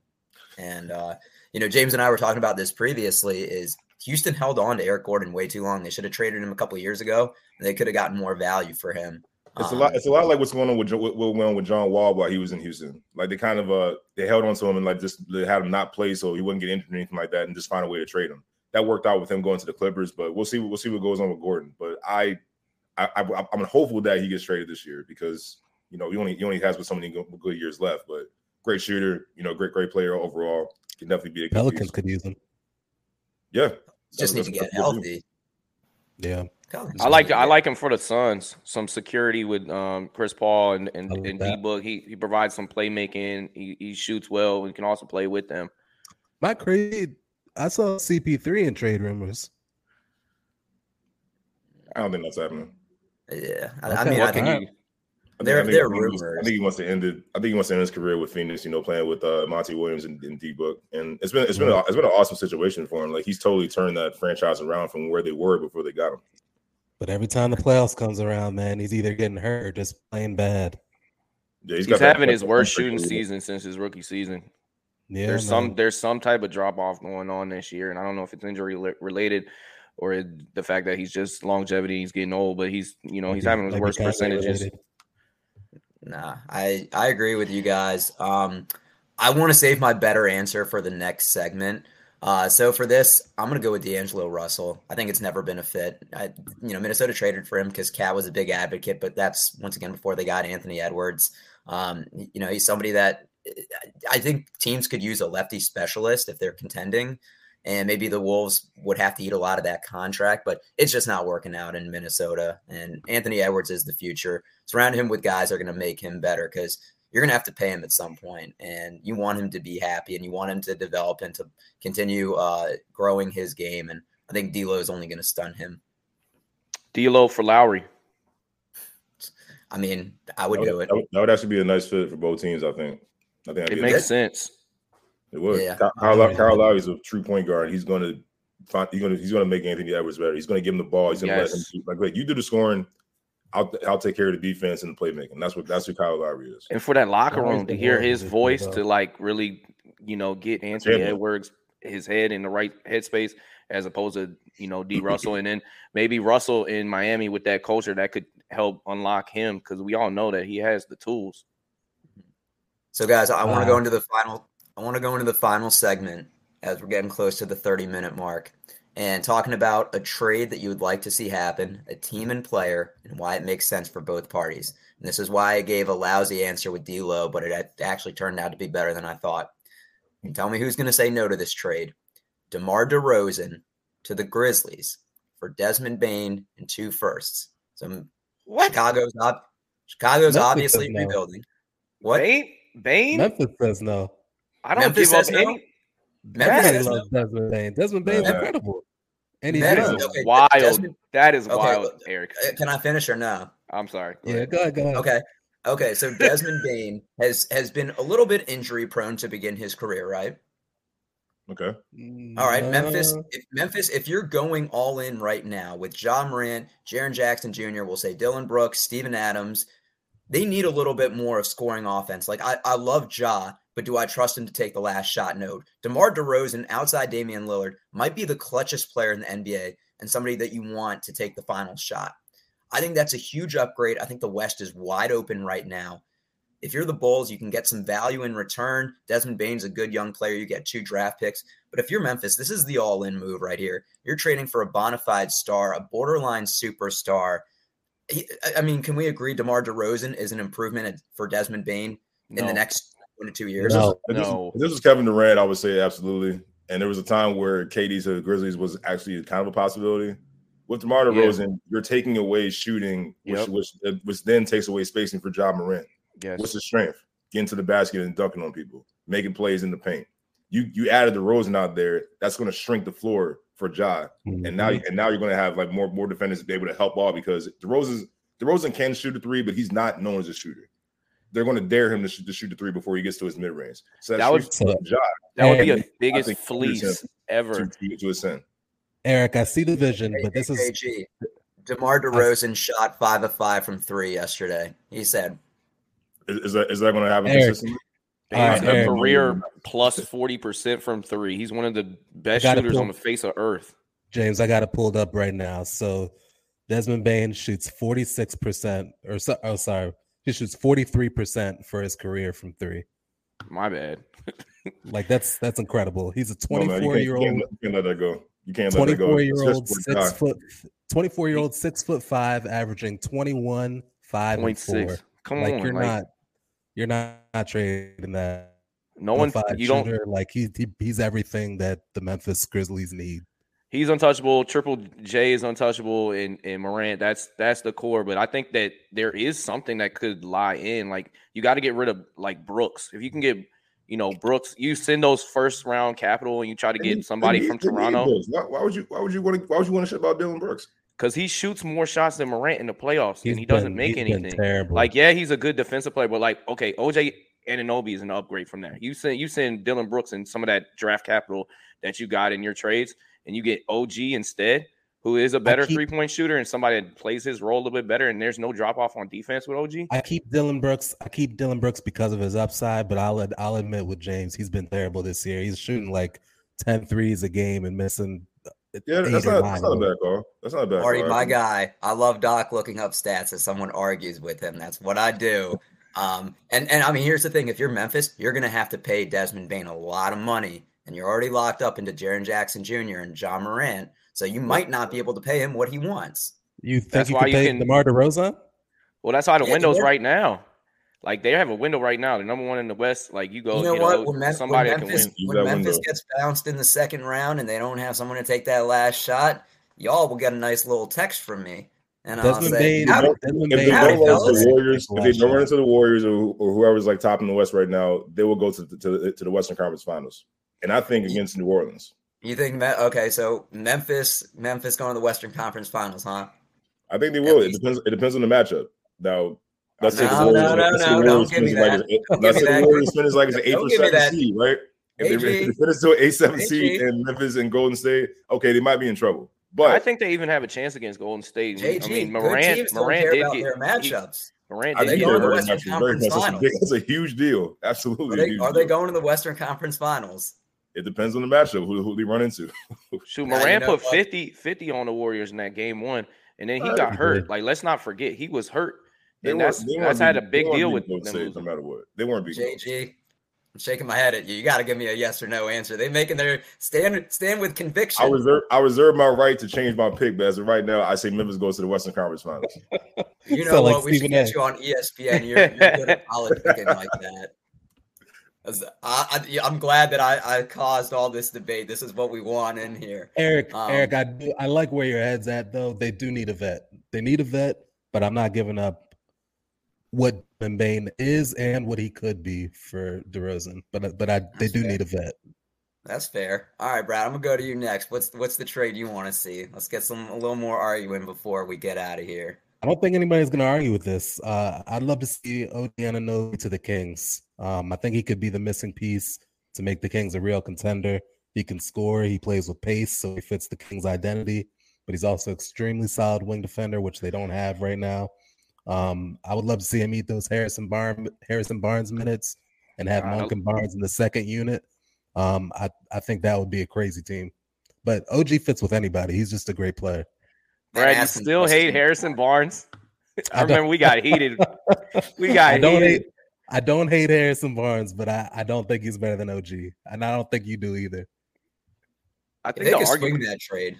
And uh, you know, James and I were talking about this previously. Is Houston held on to Eric Gordon way too long? They should have traded him a couple years ago, and they could have gotten more value for him. It's um, a lot. It's a lot like what's going on with what went on with John Wall while he was in Houston. Like they kind of uh they held on to him and like just they had him not play so he wouldn't get injured or anything like that, and just find a way to trade him. That worked out with him going to the Clippers, but we'll see. We'll see what goes on with Gordon. But I, I, I am hopeful that he gets traded this year because you know he only he only has with so many good years left. But great shooter, you know, great great player overall. Can definitely be a Pelicans could use him. Yeah, just need to get healthy. Yeah. I like I like him for the Suns. Some security with um, Chris Paul and and, and D Book. He he provides some playmaking. He, he shoots well. He can also play with them. My crazy. I saw CP3 in trade rumors. I don't think that's happening. Yeah, I, I mean, I think you, they're, they're rumors. I think he wants to end it. I think he wants to end his career with Phoenix. You know, playing with uh, Monty Williams and, and D Book, and it's been it's been a, it's been an awesome situation for him. Like he's totally turned that franchise around from where they were before they got him. But every time the playoffs comes around, man, he's either getting hurt or just playing bad. Yeah, he's, he's having his worst shooting season since his rookie season. Yeah, there's man. some there's some type of drop off going on this year, and I don't know if it's injury related or the fact that he's just longevity, he's getting old, but he's you know he's having his worst percentages. Related. Nah, I I agree with you guys. Um, I want to save my better answer for the next segment. Uh, so for this, I'm gonna go with D'Angelo Russell. I think it's never been a fit. I, you know, Minnesota traded for him because KAT was a big advocate, but that's once again before they got Anthony Edwards. Um, you know, he's somebody that I think teams could use a lefty specialist if they're contending, and maybe the Wolves would have to eat a lot of that contract, but it's just not working out in Minnesota. And Anthony Edwards is the future. Surround him with guys that are going to make him better because you're going to have to pay him at some point, and you want him to be happy and you want him to develop and to continue uh, growing his game. And I think D'Lo is only going to stun him. D'Lo for Lowry. I mean, I would, would do it. That would, that would, actually be a nice fit for both teams. I think. I think it makes sense. It would. Yeah. Kyle, Kyle Lowry is a true point guard. He's going to find. He's going to. He's going to make Anthony Edwards better. He's going to give him the ball. He's going to yes. let him. Like, like you do the scoring. I'll I'll take care of the defense and the playmaking. That's what that's who Kyle Lowry is. And for that locker room to hear his voice to like really, you know, get Anthony Edwards his head in the right headspace as opposed to you know D Russell and then maybe Russell in Miami with that culture that could help unlock him because we all know that he has the tools. So guys, I want to go into the final. I want to go into the final segment as we're getting close to the 30 minute mark and talking about a trade that you would like to see happen, a team and player, and why it makes sense for both parties. And this is why I gave a lousy answer with D'Lo, but it actually turned out to be better than I thought. And tell me who's going to say no to this trade: DeMar DeRozan to the Grizzlies for Desmond Bane and two firsts. So what? Chicago's up. Chicago's Memphis obviously rebuilding. What? Bain? Bane? Memphis says no. I don't Memphis give up any. No? Memphis loves no. Desmond Bane. Desmond Bane's incredible. And he's that is okay, wild. Desmond, that is okay, wild, Eric. Uh, can I finish or no? I'm sorry. Go yeah, go ahead, go ahead. Okay. Okay, so Desmond Bane has has been a little bit injury prone to begin his career, right? Okay. All right, Memphis. If Memphis, if you're going all in right now with John Morant, Jaren Jackson Jr., we'll say Dillon Brooks, Steven Adams, they need a little bit more of scoring offense. Like I, I love Ja, but do I trust him to take the last shot? No. DeMar DeRozan, outside Damian Lillard, might be the clutchest player in the NBA and somebody that you want to take the final shot. I think that's a huge upgrade. I think the West is wide open right now. If you're the Bulls, you can get some value in return. Desmond Bane's a good young player. You get two draft picks. But if you're Memphis, this is the all in move right here. You're trading for a bona fide star, a borderline superstar. I mean, can we agree DeMar DeRozan is an improvement for Desmond Bane in no. the next one to two years. No, this, no. If this was Kevin Durant, I would say absolutely. And there was a time where KD to the Grizzlies was actually kind of a possibility. With DeMar DeRozan, yeah. you're taking away shooting, which, yep. which, uh, which then takes away spacing for Ja Morant. Yes. What's the strength? Getting to the basket and dunking on people, making plays in the paint. You you added the DeRozan out there. That's going to shrink the floor for Ja. Mm-hmm. And now and now you're going to have like more more defenders to be able to help all because DeRozan's DeRozan can shoot a three, but he's not known as a shooter. They're going to dare him to shoot, to shoot the three before he gets to his mid range. So that, That would- shoots job That would be a biggest think fleece ever. to, to ascend. Eric, I see the vision, Hey, but this is AG. DeMar DeRozan shot five of five from three yesterday. He said, Is, is that is that going to happen Eric. Consistently? All right, He's a Eric. career plus 40% from three. He's one of the best shooters pull- on the face of earth. James. I got it pulled up right now. So Desmond Bane shoots 46%, or so, oh, sorry, he shoots 43% for his career from three. My bad. Like that's that's incredible. He's a No, man, you 24 can't- year old, You can't let that go. You can't let that go. 24 year old, six for God. foot, 24 year old, six foot five, averaging 21, five, and Point four. six. Come Like on. you're like, not, you're not, not trading that. no one, five you don't, shooter. like he, he he's everything that the Memphis Grizzlies need. he's untouchable. Triple J is untouchable, and and Morant. That's that's the core. But I think that there is something that could lie in. Like you got to get rid of like Brooks. If you can get, you know, Brooks, you send those first round capital, and you try to get somebody from need- they need Toronto Why, why would you? Why would you want to? Why would you want to shit about Dillon Brooks? Because he shoots more shots than Morant in the playoffs, He's and he doesn't been- make anything. terrible. Like, yeah, he's a good defensive player, but like, okay, OG Anunoby is an upgrade from there. You send you send Dillon Brooks and some of that draft capital that you got in your trades, and you get OG instead, who is a better keep- three point shooter and somebody that plays his role a little bit better. And there's no drop off on defense with OG. I keep Dillon Brooks. I keep Dillon Brooks because of his upside, but I'll I'll admit with James, he's been terrible this year. He's shooting like 10 threes a game and missing. Yeah, that's not, that's not a bad call. That's not a bad Marty, call. my guy. I love Doc looking up stats as someone argues with him. That's what I do. Um, and and I mean, here's the thing: if you're Memphis, you're going to have to pay Desmond Bane a lot of money, and you're already locked up into Jaren Jackson Jr. and John Morant, so you might not be able to pay him what he wants. You think That's you why could you pay can- DeMar DeRozan? Well, that's how the Yeah, windows they're- right now. Like they have a window right now. The number one in the West. Like you go, you know get what? a- When, Mem- somebody when that can Memphis, win. When Memphis window. gets bounced in the second round and they don't have someone to take that last shot, y'all will get a nice little text from me, and I'll Desmond say, Bane. "Howdy." Desmond If they Bane Howdy, don't run into the Warriors, if they don't run into the Warriors or, or whoever's like top in the West right now, they will go to the, to the, to the Western Conference Finals. And I think against New Orleans. You think Me- okay? So Memphis, Memphis going to the Western Conference Finals, huh? I think they will. It least- depends. It depends on the matchup. Now, let's say the No, Warriors. no, no, no, don't give me finish like that. Don't let's give me the that. Warriors finish like as an eighth Don't or give me seventh that. seed, right? If they, if AG. they finish to an eight seven seed AG. in Memphis and Golden State, okay, they might be in trouble. But I think they even have a chance against Golden State. JG, I mean, good Morant, Morant did get their he- matchups. Morant I did they get going to the Western Conference that's a Finals? That's a huge deal. Absolutely. Are they, are they going to the Western Conference Finals? It depends on the matchup. Who, who they run into? Shoot, Nah, you Morant know put what? 50, 50 on the Warriors in that game one, and then he Uh, got hurt. Like, let's not forget, he was hurt, They and weren't- that's they that's had a big deal with them. State, no matter what. They weren't beating. Golden State. JG, I'm shaking my head at you. You got to give me a yes or no answer. They making their stand stand with conviction. I reserve I reserve my right to change my pick, but as of right now, I say Memphis goes to the Western Conference Finals. you know sound what? like we should Stephen get A. you on ESPN. You're, you're good at politicking like that. I, I, I'm glad that I, I caused all this debate. This is what we want in here. Eric, Um, Eric, I do, I like where your head's at though. They do need a vet. They need a vet, but I'm not giving up what Bane is and what he could be for DeRozan. But but I they do fair. need a vet. That's fair. All right, Brad. I'm gonna go to you next. What's what's the trade you want to see? Let's get some a little more arguing before we get out of here. I don't think anybody's going to argue with this. Uh, I'd love to see OG Anunoby to the Kings. Um, I think he could be the missing piece to make the Kings a real contender. He can score. He plays with pace, so he fits the Kings' identity. But he's also extremely solid wing defender, which they don't have right now. Um, I would love to see him eat those Harrison Barnes Harrison Barnes minutes and have I Monk and Barnes in the second unit. Um, I, I think that would be a crazy team. But OG fits with anybody. He's just a great player. Brad, you still hate. Harrison Barnes? I I remember we got heated. We got I don't heated. hate I don't hate Harrison Barnes, but I, I don't think he's better than OG. And I don't think you do either. I If think they the could argument. swing that trade.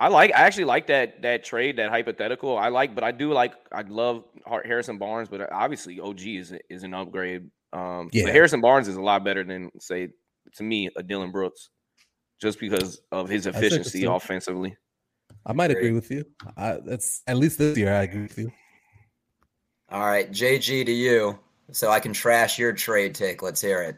I like. I actually like that that trade, that hypothetical. I like, but I do like. I love Harrison Barnes, but obviously OG is is an upgrade. Um, Yeah. but Harrison Barnes is a lot better than say to me a Dillon Brooks, just because of his efficiency offensively. I might agree with you. I, that's at least this year I agree with you. All right, JG to you, so I can trash your trade take. Let's hear it.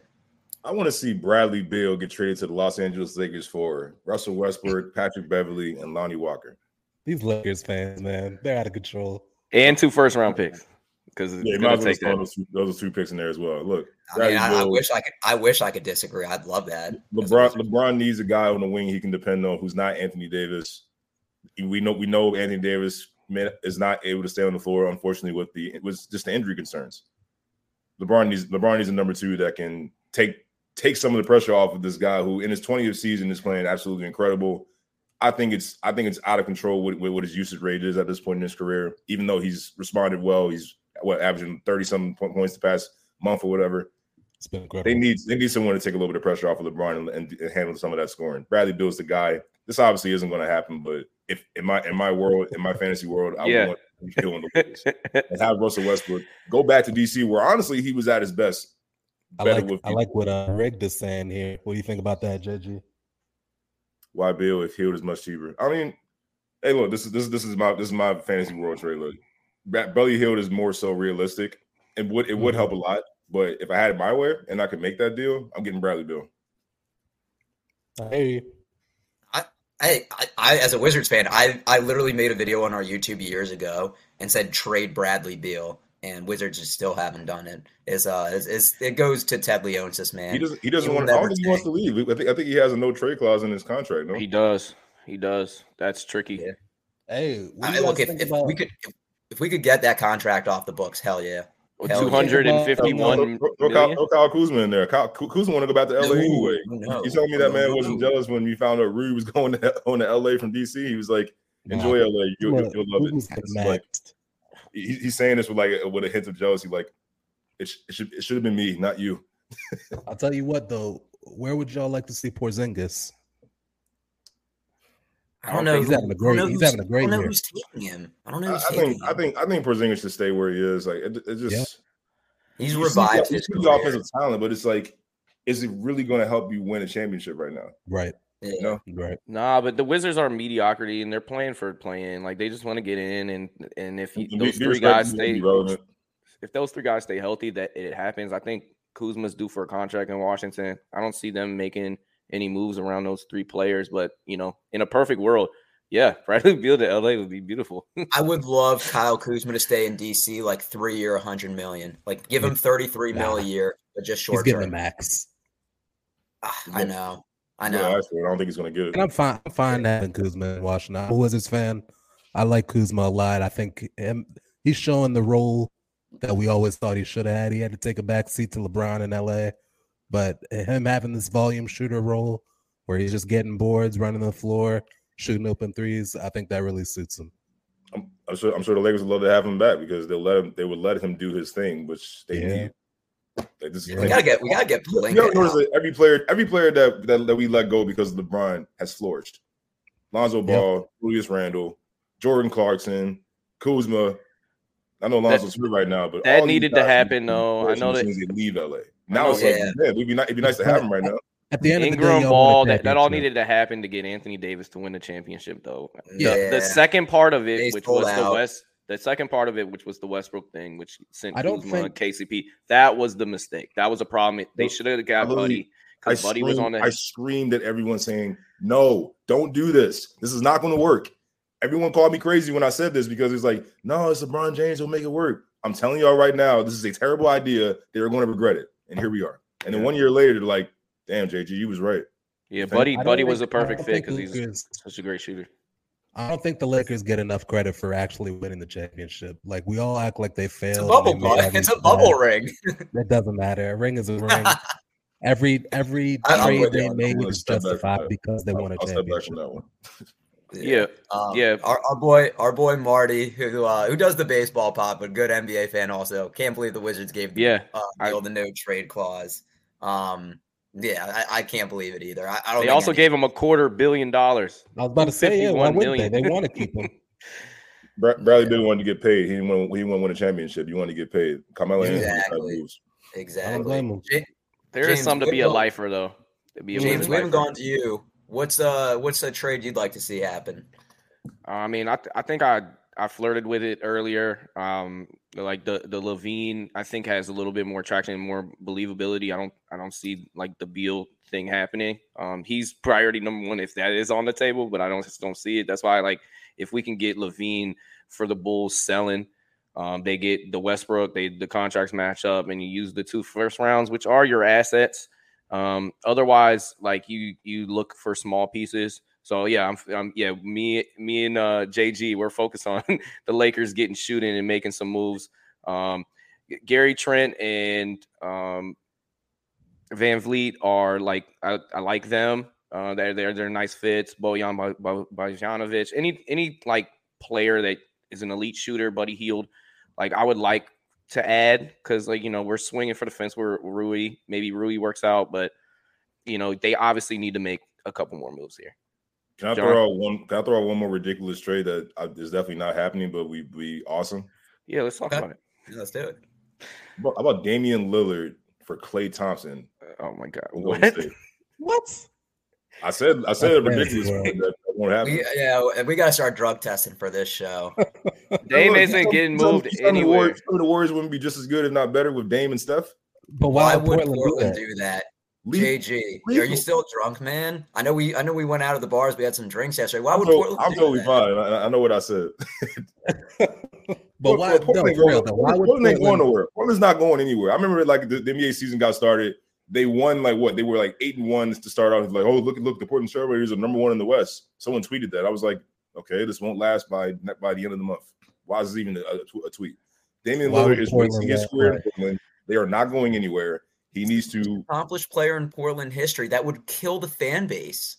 I want to see Bradley Beal get traded to the Los Angeles Lakers for Russell Westbrook, Patrick Beverley, and Lonnie Walker. These Lakers fans, man, they're out of control. And two first round picks because yeah, might as well throw those, two, those two picks in there as well. Look, I, mean, I, I, wish I could. I wish I could disagree. I'd love that. LeBron, LeBron needs a guy on the wing he can depend on, who's not Anthony Davis. We know we know Anthony Davis is not able to stay on the floor. Unfortunately, with the it was just the injury concerns. LeBron needs LeBron needs a number two that can take take some of the pressure off of this guy who in his 20th season is playing absolutely incredible. I think it's I think it's out of control with, with what his usage rate is at this point in his career. Even though he's responded well, he's what averaging 30 some points the past month or whatever. It's been incredible. They need they need someone to take a little bit of pressure off of LeBron and, and, and handle some of that scoring. Bradley Beal's the guy. This obviously isn't going to happen, but if in my in my world, in my fantasy world, I yeah. want Beal in the and have Russell Westbrook go back to DC, where honestly he was at his best. I like I like what uh, Rigged is saying here. What do you think about that, JG? Why Beal if Hield is much cheaper? I mean, hey, look, this is this this is my this is my fantasy world trade. Look, Buddy Hield is more so realistic. It would it would help mm-hmm. a lot, but if I had it my way and I could make that deal, I'm getting Bradley Beal. Hey. I, I, I, as a Wizards fan, I, I literally made a video on our YouTube years ago and said trade Bradley Beal, and Wizards just still haven't done it. Is uh, is, is it goes to Ted Leonsis, man. He doesn't. He doesn't he want. I don't think he wants to leave. I think. I think he has a no trade clause in his contract. No, he does. He does. That's tricky. Yeah. Hey, I mean, look, if, if we could, if, if we could get that contract off the books, hell yeah. Two hundred and fifty-one. Throw Kyle Kuzma in there. Kyle Kuzma want to go back to LA Ooh, anyway. No. You telling me that man wasn't jealous when you found out Rui was going to on to LA from DC? He was like, "Enjoy nah. LA, you, will you'll love it." Like, he, he's saying this with like with a hint of jealousy, like it, sh- it should it should have been me, not you. I'll tell you what though, where would y'all like to see Porzingis? I don't know. He's having a great. He's having a great. I don't know who's taking him. I don't know. I, think. Him. I think. I think Porzingis should stay where he is. Like it, it just. Yeah. He's revived his he's offensive talent, but it's like, is it really going to help you win a championship right now? Right. Yeah. You know? Right. Nah, but the Wizards are mediocrity and they're playing for playing. Like they just want to get in and and if he, those three guys stay if those three guys stay healthy, that it happens. I think Kuzma's due for a contract in Washington. I don't see them making any moves around those three players, but you know, in a perfect world, yeah, Bradley Beal to LA would be beautiful. I would love Kyle Kuzma to stay in DC like three year, hundred million. Like give him thirty three nah. mil a year, but just short He's term. getting the max. Ah, I know. I know. Yeah, I don't think he's going to get it. And I'm fine. I'm fine having Kuzma in Washington. I'm a Wizards fan. I like Kuzma a lot. I think him, he's showing the role that we always thought he should have had. He had to take a back seat to LeBron in LA, but him having this volume shooter role where he's just getting boards, running the floor, shooting open threes. I think that really suits him. I'm, I'm, sure. I'm sure the Lakers would love to have him back because they'll let him. They would let him do his thing, which they yeah. need. They just, yeah. We gotta get. We gotta get. You know, every player, every player that, that, that we let go because LeBron has flourished. Lonzo Ball, yep. Julius Randle, Jordan Clarkson, Kuzma. I know Lonzo's free right now, but that needed to happen though. I know that they leave LA. Now it's yeah. like, man, it'd be, nice, it'd be nice to have him right now. At the end Ingram of the day, ball that, that all needed to happen to get Anthony Davis to win the championship, though. Yeah. The, the second part of it, they which was out. the West, the second part of it, which was the Westbrook thing, which sent I don't Kuzma think KCP, that was the mistake. That was a problem. They should have got Buddy because Buddy was on the. I screamed at everyone saying, "No, don't do this. This is not going to work." Everyone called me crazy when I said this because it's like, "No, it's LeBron James. He'll make it work." I'm telling y'all right now, this is a terrible idea. They're going to regret it, and here we are. And then one year later, they're like, "Damn, JG, you was right." Yeah, Buddy Buddy was a perfect fit because he's such a great shooter. I don't think the Lakers get enough credit for actually winning the championship. Like we all act like they failed. It's a bubble, it's a bubble ring. it doesn't matter. A ring is a ring. every every trade they made was justified because they won a championship. Yeah, um, yeah. Our, our, boy, our boy Marty, who uh, who does the baseball pop, but good NBA fan also. Can't believe the Wizards gave yeah uh, I, the no trade clause. Um, yeah, I, I, can't believe it either. I, I don't. They also gave him a quarter billion dollars. I was about to say, yeah, why would they? They want to keep him. Bradley didn't want to get paid. He didn't want. He didn't want to win a championship. He wanted to get paid. Carmelo exactly. Exactly. There James, is some to be a lifer though. To be a James, we haven't gone to you. What's uh what's a trade you'd like to see happen? I mean, I th- I think I I flirted with it earlier. Um, like the the LaVine, I think has a little bit more traction and more believability. I don't I don't see like the Beal thing happening. Um, he's priority number one if that is on the table, but I don't just don't see it. That's why like if we can get LaVine for the Bulls selling, um, they get the Westbrook, they the contracts match up, and you use the two first rounds, which are your assets. Um, otherwise, like you you look for small pieces. So yeah, I'm, I'm yeah me me and uh, JG we're focused on the Lakers getting shooting and making some moves. Um, Gary Trent and um, VanVleet are like I, I like them. Uh, they're they're they're nice fits. Bojan Bogdanovic, any any like player that is an elite shooter, Buddy Hield, like I would like to add because like you know we're swinging for the fence. We're Rui, maybe Rui works out, but you know they obviously need to make a couple more moves here. Can I John? throw out one? Can I throw out one more ridiculous trade that uh, is definitely not happening, but we be awesome? Yeah, let's talk okay. about it. Yeah, let's do it. How about Damian Lillard for Klay Thompson? Oh my god! What? what? I said I said ridiculous that won't happen. We, yeah, we got to start drug testing for this show. Dame isn't getting moved anywhere. The Warriors, the Warriors wouldn't be just as good, if not better, with Dame and Steph. But why, why would Portland, Portland do that? Do that? JG, are you still drunk, man? I know we I know we went out of the bars. We had some drinks yesterday. Why would I'm, Portland? I'm totally that? fine. I, I, know what I said. but why? Portland, no, real, why would Portland ain't going nowhere? Portland's not going anywhere. I remember like the, the, NBA season got started. They won like what? They were like eight and one to start off. Like, oh look, look, the Portland Trailblazers are number one in the West. Someone tweeted that. I was like, okay, this won't last by by the end of the month. Why is this even a, a tweet? Damian Lillard is wasting his career in Portland. They are not going anywhere. He needs to accomplished player in Portland history that would kill the fan base.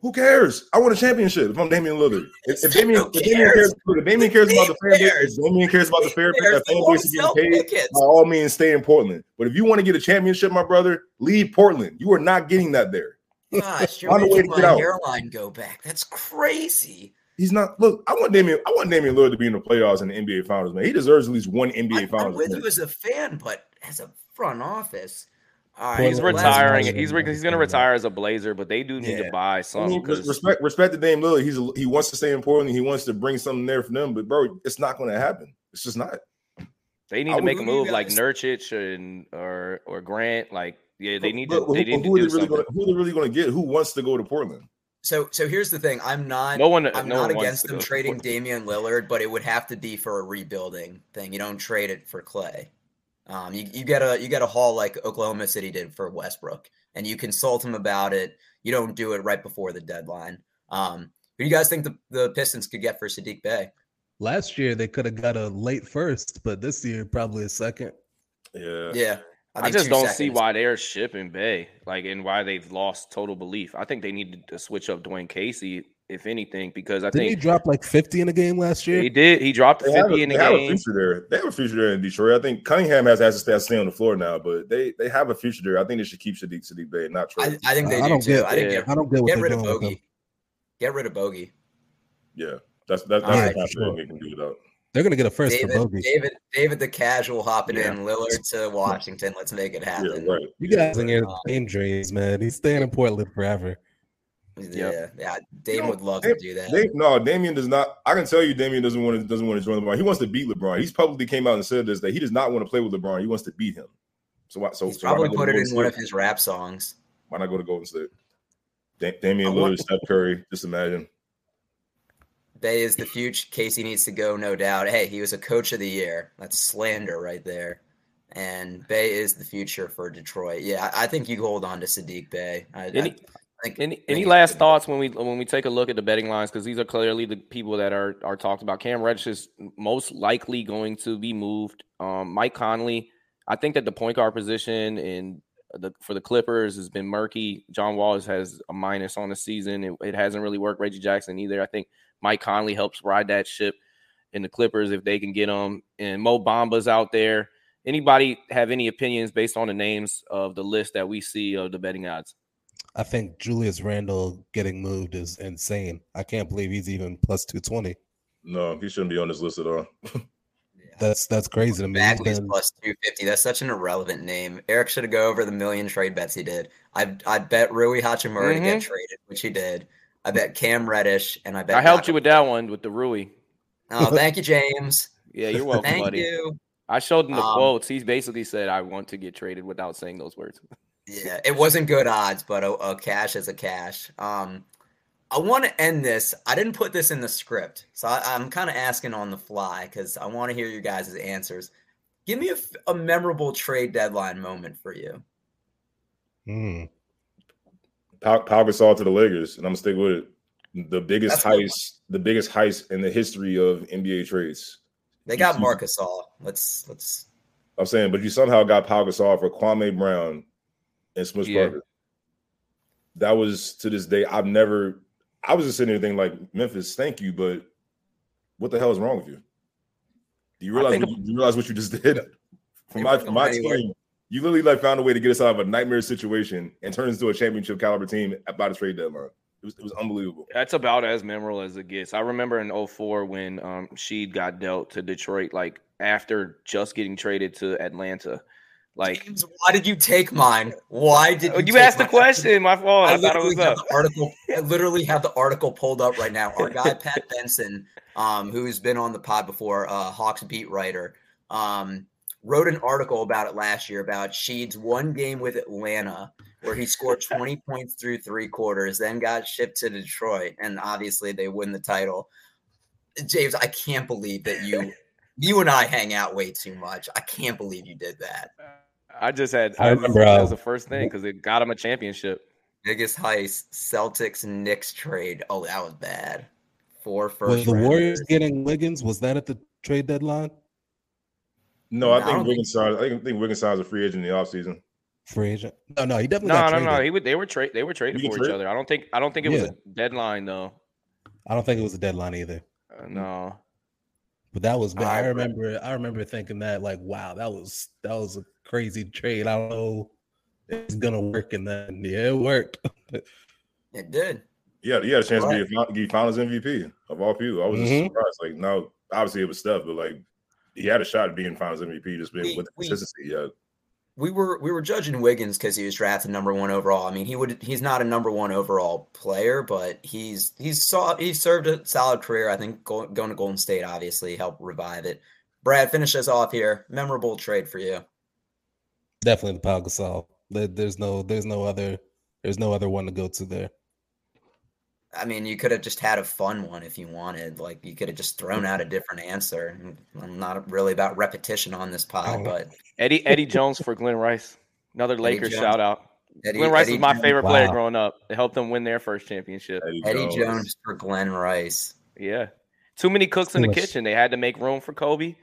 Who cares? I want a championship if I'm Damian Lillard. If, if Damian, if Damian cares, if Damian cares about the fan base, if Damian cares about the fair that fan base is getting paid, tickets. by all means, stay in Portland. But if you want to get a championship, my brother, leave Portland. You are not getting that there. Gosh, you're making my hairline go back. That's crazy. He's not. Look, I want Damian. I want Damian Lillard to be in the playoffs and the NBA Finals. Man, he deserves at least one NBA I'm, Finals. I'm with you as a fan, but as a front office, he's retiring. He's re- he's going to retire as a Blazer, but they do need yeah. to buy some. I mean, respect respect to Dame Lillard. He's a, he wants to stay in Portland. He wants to bring something there for them. But bro, it's not going to happen. It's just not. They need I to make a move like Nurkic and or or Grant. Like yeah, they need to. they need to do really. Gonna, who are they really going to get? Who wants to go to Portland? So so here's the thing. I'm not no one, I'm no not one against them trading Damian Lillard, but it would have to be for a rebuilding thing. You don't trade it for Klay. Um, you, you get a you get a haul like Oklahoma City did for Westbrook, and you consult him about it. You don't do it right before the deadline. Um, who do you guys think the, the Pistons could get for Saddiq Bey? Last year they could have got a late first, but this year probably a second. Yeah, yeah. I, I just don't seconds. see why they're shipping Bay, like, and why they've lost total belief. I think they need to switch up Dwane Casey if anything, because I did think he dropped like 50 in a game last year. He did. He dropped they 50 a, in the they game. Have a future there. They have a future there in Detroit. I think Cunningham has has to stay on the floor now, but they they have a future there. I think they should keep Saddiq Saddiq Bey, not trade. I, I, think they I do too. Get, I, think get, I don't get, get rid of Bogey. Get rid of Bogey. Yeah, that's that, that's right, the sure. they can do without. They're gonna get a first David, for Bogey. David, David, the casual hopping yeah. in, Lillard to Washington. Let's make it happen. Yeah, right. You guys in here game dreams, man. He's staying in Portland forever. Yeah, yep. yeah. Dame would love Dame, to do that. Dame, no, Damian does not. I can tell you, Damian doesn't want to doesn't want to join LeBron. He wants to beat LeBron. He's publicly came out and said this that he does not want to play with LeBron. He wants to beat him. So, why, so he's so probably put it in one of his rap songs. Why not go to Golden State? Da- Damian Lillard, Steph Curry. Just imagine. Bey is the future. Casey needs to go, no doubt. Hey, he was a coach of the year. That's slander right there. And Bey is the future for Detroit. Yeah, I, I think you hold on to Saddiq Bey. I, I, Think, any any last thoughts when we when we take a look at the betting lines because these are clearly the people that are are talked about. Cam Reddish is most likely going to be moved. Um, Mike Conley, I think that the point guard position in the for the Clippers has been murky. John Walls has a minus on the season. It, it hasn't really worked. Reggie Jackson either. I think Mike Conley helps ride that ship in the Clippers if they can get him. And Mo Bamba's out there. Anybody have any opinions based on the names of the list that we see of the betting odds? I think Julius Randle getting moved is insane. I can't believe he's even plus two twenty. No, he shouldn't be on this list at all. that's that's crazy to me. Bagley's been... plus two fifty. That's such an irrelevant name. Eric should have go over the million trade bets he did. I I bet Rui Hachimura mm-hmm. to get mm-hmm. traded, which he did. I bet Cam Reddish, and I bet I helped you with that one with the Rui. Oh, thank you, James. yeah, you're welcome, thank buddy. You. I showed him the um, quotes. He basically said, "I want to get traded" without saying those words. Yeah, it wasn't good odds, but a, a cash is a cash. Um, I want to end this. I didn't put this in the script, so I, am kind of asking on the fly because I want to hear your guys' answers. Give me a, a, memorable trade deadline moment for you. Hmm. Pau, Pau Gasol to the Lakers, and I'm gonna stick with it. The biggest That's heist, the biggest heist in the history of NBA trades. They got Marcus all. Let's let's. I'm saying, but you somehow got Pau Gasol for Kwame Brown and Smush yeah. Parker. That was to this day. I've never. I was just sitting there thinking like Memphis, thank you, but what the hell is wrong with you? Do you realize? What, you, you realize what you just did? From my from my team, you literally like found a way to get us out of a nightmare situation and turn us into a championship caliber team by the trade deadline. It was, it was unbelievable. That's about as memorable as it gets. I remember in 04 when um, Sheed got dealt to Detroit, like after just getting traded to Atlanta. Like, James, why did you take mine? Why did you? You asked the question. My fault. I, I thought it was up. Article. I literally have the article pulled up right now. Our guy Pat Benson, um, who's been on the pod before, uh, Hawks beat writer, um, wrote an article about it last year about Sheed's one game with Atlanta where he scored 20 points through three quarters, then got shipped to Detroit, and obviously they win the title. James, I can't believe that you you and I hang out way too much. I can't believe you did that. I just had I remember that was the first thing because it got him a championship. Biggest heist, Celtics Knicks trade. Oh, that was bad. Four first. Was the Warriors getting Wiggins? Was that at the trade deadline? No, I think Wiggins signed. I think, Wiggins signs a free agent in the offseason. Free agent? No, no, he definitely. No, no, no. He would. They were trade. They were traded for each other. I don't think. I don't think it was a deadline though. I don't think it was a deadline either. Uh, no. But that was. I, I remember. I remember thinking that like, wow, that was that was a crazy trade. I don't know it's gonna work, and then yeah, it worked. it did. Yeah, he had a chance right. to be a Finals MVP of all people. I was mm-hmm. surprised. Like, no, obviously it was Steph, but like he had a shot at being Finals MVP, just being we, with the consistency. Yeah. We were we were judging Wiggins because he was drafted number one overall. I mean, he would he's not a number one overall player, but he's he's saw he served a solid career. I think going, going to Golden State obviously helped revive it. Brad, finish us off here. Memorable trade for you. Definitely the Pau Gasol. There's no there's no other there's no other one to go to there. I mean, you could have just had a fun one if you wanted. Like you could have just thrown out a different answer. I'm not really about repetition on this pod, oh. but Eddie Eddie Jones for Glen Rice, another Lakers shout out. Eddie, Glen Rice Eddie was my Jones. favorite player wow. growing up. It helped them win their first championship. Eddie, Eddie Jones. Jones. for Glen Rice. Yeah, too many cooks in the kitchen. They had to make room for Kobe.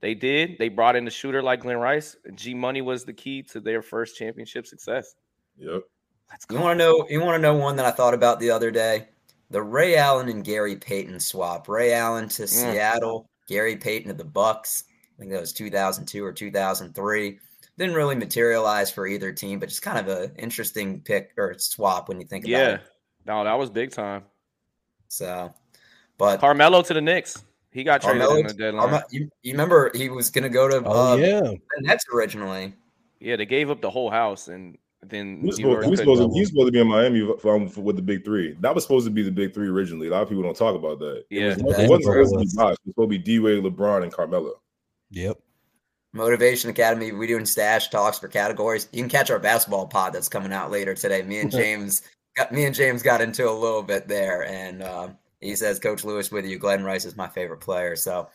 They did. They brought in a shooter like Glen Rice. G Money was the key to their first championship success. Yep. Let's go. You want to know? You want to know one that I thought about the other day? The Ray Allen and Gary Payton swap. Ray Allen to mm. Seattle, Gary Payton to the Bucks. I think that was 2002 or 2003. Didn't really materialize for either team, but just kind of an interesting pick or swap when you think about yeah. it. Yeah, no, that was big time. So, but Carmelo to the Knicks. He got traded Carmelo, in the deadline. you, you, remember he was going to go to oh, uh, yeah. the Nets originally. Yeah, they gave up the whole house, and then he was, supposed, he was supposed, to, he was supposed to be in Miami with the big three. That was supposed to be the big three originally. A lot of people don't talk about that. Yeah, it, was, it wasn't supposed to be It was supposed to be D Wade, LeBron, and Carmelo. Yep. Motivation Academy. We doing stash talks for categories. You can catch our basketball pod that's coming out later today. Me and James got me and James got into a little bit there, and uh, he says Coach Lewis with you. Glen Rice is my favorite player. So,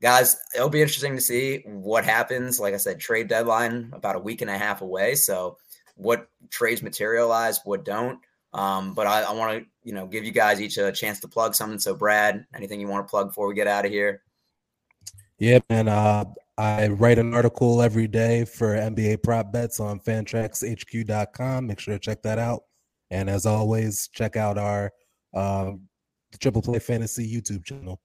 guys, it'll be interesting to see what happens. Like I said, trade deadline about a week and a half away. So what trades materialize, what don't. Um, but I, I want to, you know, give you guys each a chance to plug something. So, Brad, anything you want to plug before we get out of here? Yeah, man. Uh, I write an article every day for NBA prop bets on fantraxhq.com. Make sure to check that out. And as always, check out our uh, Triple Play Fantasy YouTube channel.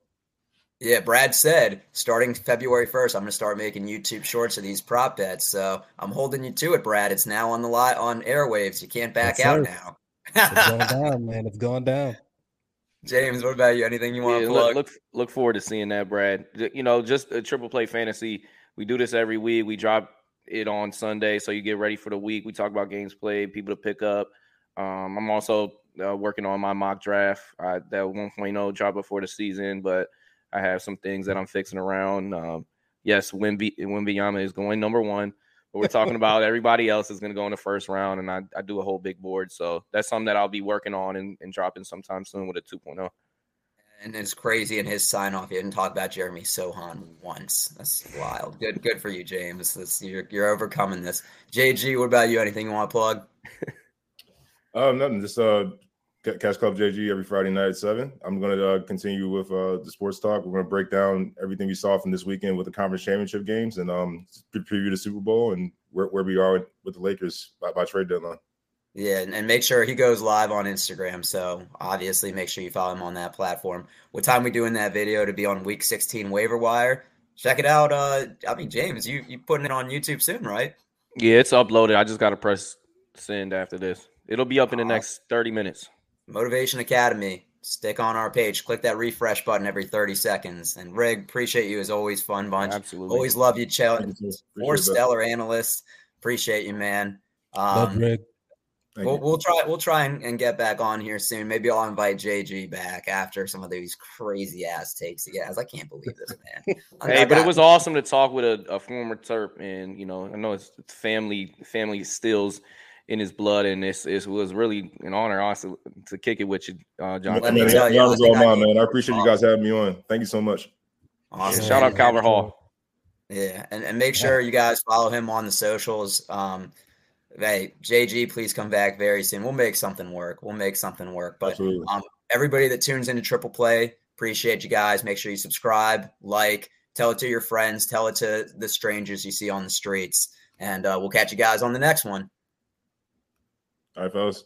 Yeah, Brad said starting February 1st, I'm going to start making YouTube shorts of these prop bets. So I'm holding you to it, Brad. It's now on the lot on airwaves. You can't back yes, out now. it's gone down, man. It's gone down. James, what about you? Anything you want yeah, to plug? Look, look, look forward to seeing that, Brad. You know, just a triple play fantasy. We do this every week. We drop it on Sunday, so you get ready for the week. We talk about games played, people to pick up. Um, I'm also uh, working on my mock draft. I, that 1.0 drop before the season, but – I have some things that I'm fixing around. Um, yes, Wemby Wembanyama is going number one, But we're talking about everybody else is going to go in the first round, and I, I do a whole big board. So that's something that I'll be working on and, and dropping sometime soon with a 2.0. And it's crazy in his sign off. He didn't talk about Jeremy Sochan once. That's wild. Good, good for you, James. That's, you're you're overcoming this. JG, what about you? Anything you want to plug? um, nothing. Just uh, Cash Club JG every Friday night at seven. I'm going to uh, continue with uh, the sports talk. We're going to break down everything we saw from this weekend with the conference championship games and um, preview the Super Bowl and where, where we are with the Lakers by, by trade deadline. Yeah, and make sure he goes live on Instagram. So obviously, make sure you follow him on that platform. What time we doing that video to be on Week 16 waiver wire? Check it out. Uh, I mean, James, you you putting it on YouTube soon, right? Yeah, it's uploaded. I just got to press send after this. It'll be up in the next 30 minutes. Motivation Academy. Stick on our page. Click that refresh button every 30 seconds. And Rig, appreciate you as always. Fun bunch. Absolutely. Always love you, Chell. Four stellar analysts. Appreciate you, man. Um, Love Rig. We'll, we'll try we'll try and, and, get back on here soon. Maybe I'll invite JG back after some of these crazy ass takes he has. I can't believe this man. hey, but it was awesome to talk with a, a, former Terp, and you know I know it's, it's family family stills in his blood, and this it was really an honor also to kick it with you, uh, John. Let me tell you, I all mine, man. I appreciate you guys having me on. Thank you so much. Awesome. Yeah, shout out Calvert Hall. Yeah, and, and make sure you guys follow him on the socials. Um, hey, JG, please come back very soon. We'll make something work. We'll make something work. But um, everybody that tunes into Triple Play, appreciate you guys. Make sure you subscribe, like, tell it to your friends, tell it to the strangers you see on the streets. And uh, we'll catch you guys on the next one. All right, fellas.